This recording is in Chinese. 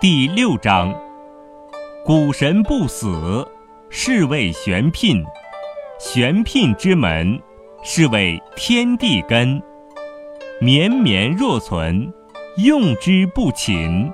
第六章：古神不死，是谓玄牝。玄牝之门，是谓天地根。绵绵若存，用之不勤。